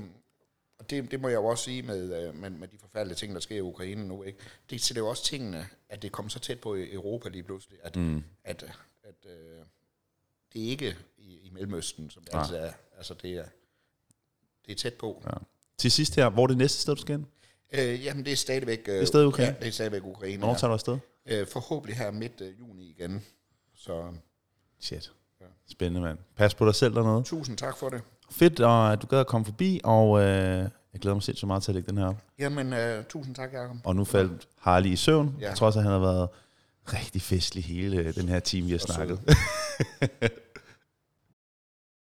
det, det må jeg jo også sige med, øh, med, med de forfærdelige ting, der sker i Ukraine nu. Ikke? Det sætter jo også tingene, at det kommer så tæt på Europa lige pludselig, at, mm. at, at øh, det er ikke i, i Mellemøsten, som det Nej. altid er. Altså, det er, det er tæt på. Ja. Til sidst her, hvor er det næste sted, du skal ind? Øh, jamen, det er stadigvæk... Øh, det er stadig Ukraine? Ja, det er stadigvæk Ukraine. Hvornår tager du afsted? ja. øh, forhåbentlig her midt øh, juni igen. Så Shit. Spændende, mand. Pas på dig selv dernede. tusind tak for det. Fedt, og at du gad at komme forbi, og øh, jeg glæder mig sindssygt meget til at lægge den her op. Jamen, øh, tusind tak, Jacob. Og nu faldt Harley i søvn. Ja. Også, at han har været rigtig festlig hele øh, den her time, vi har Og snakket. *laughs*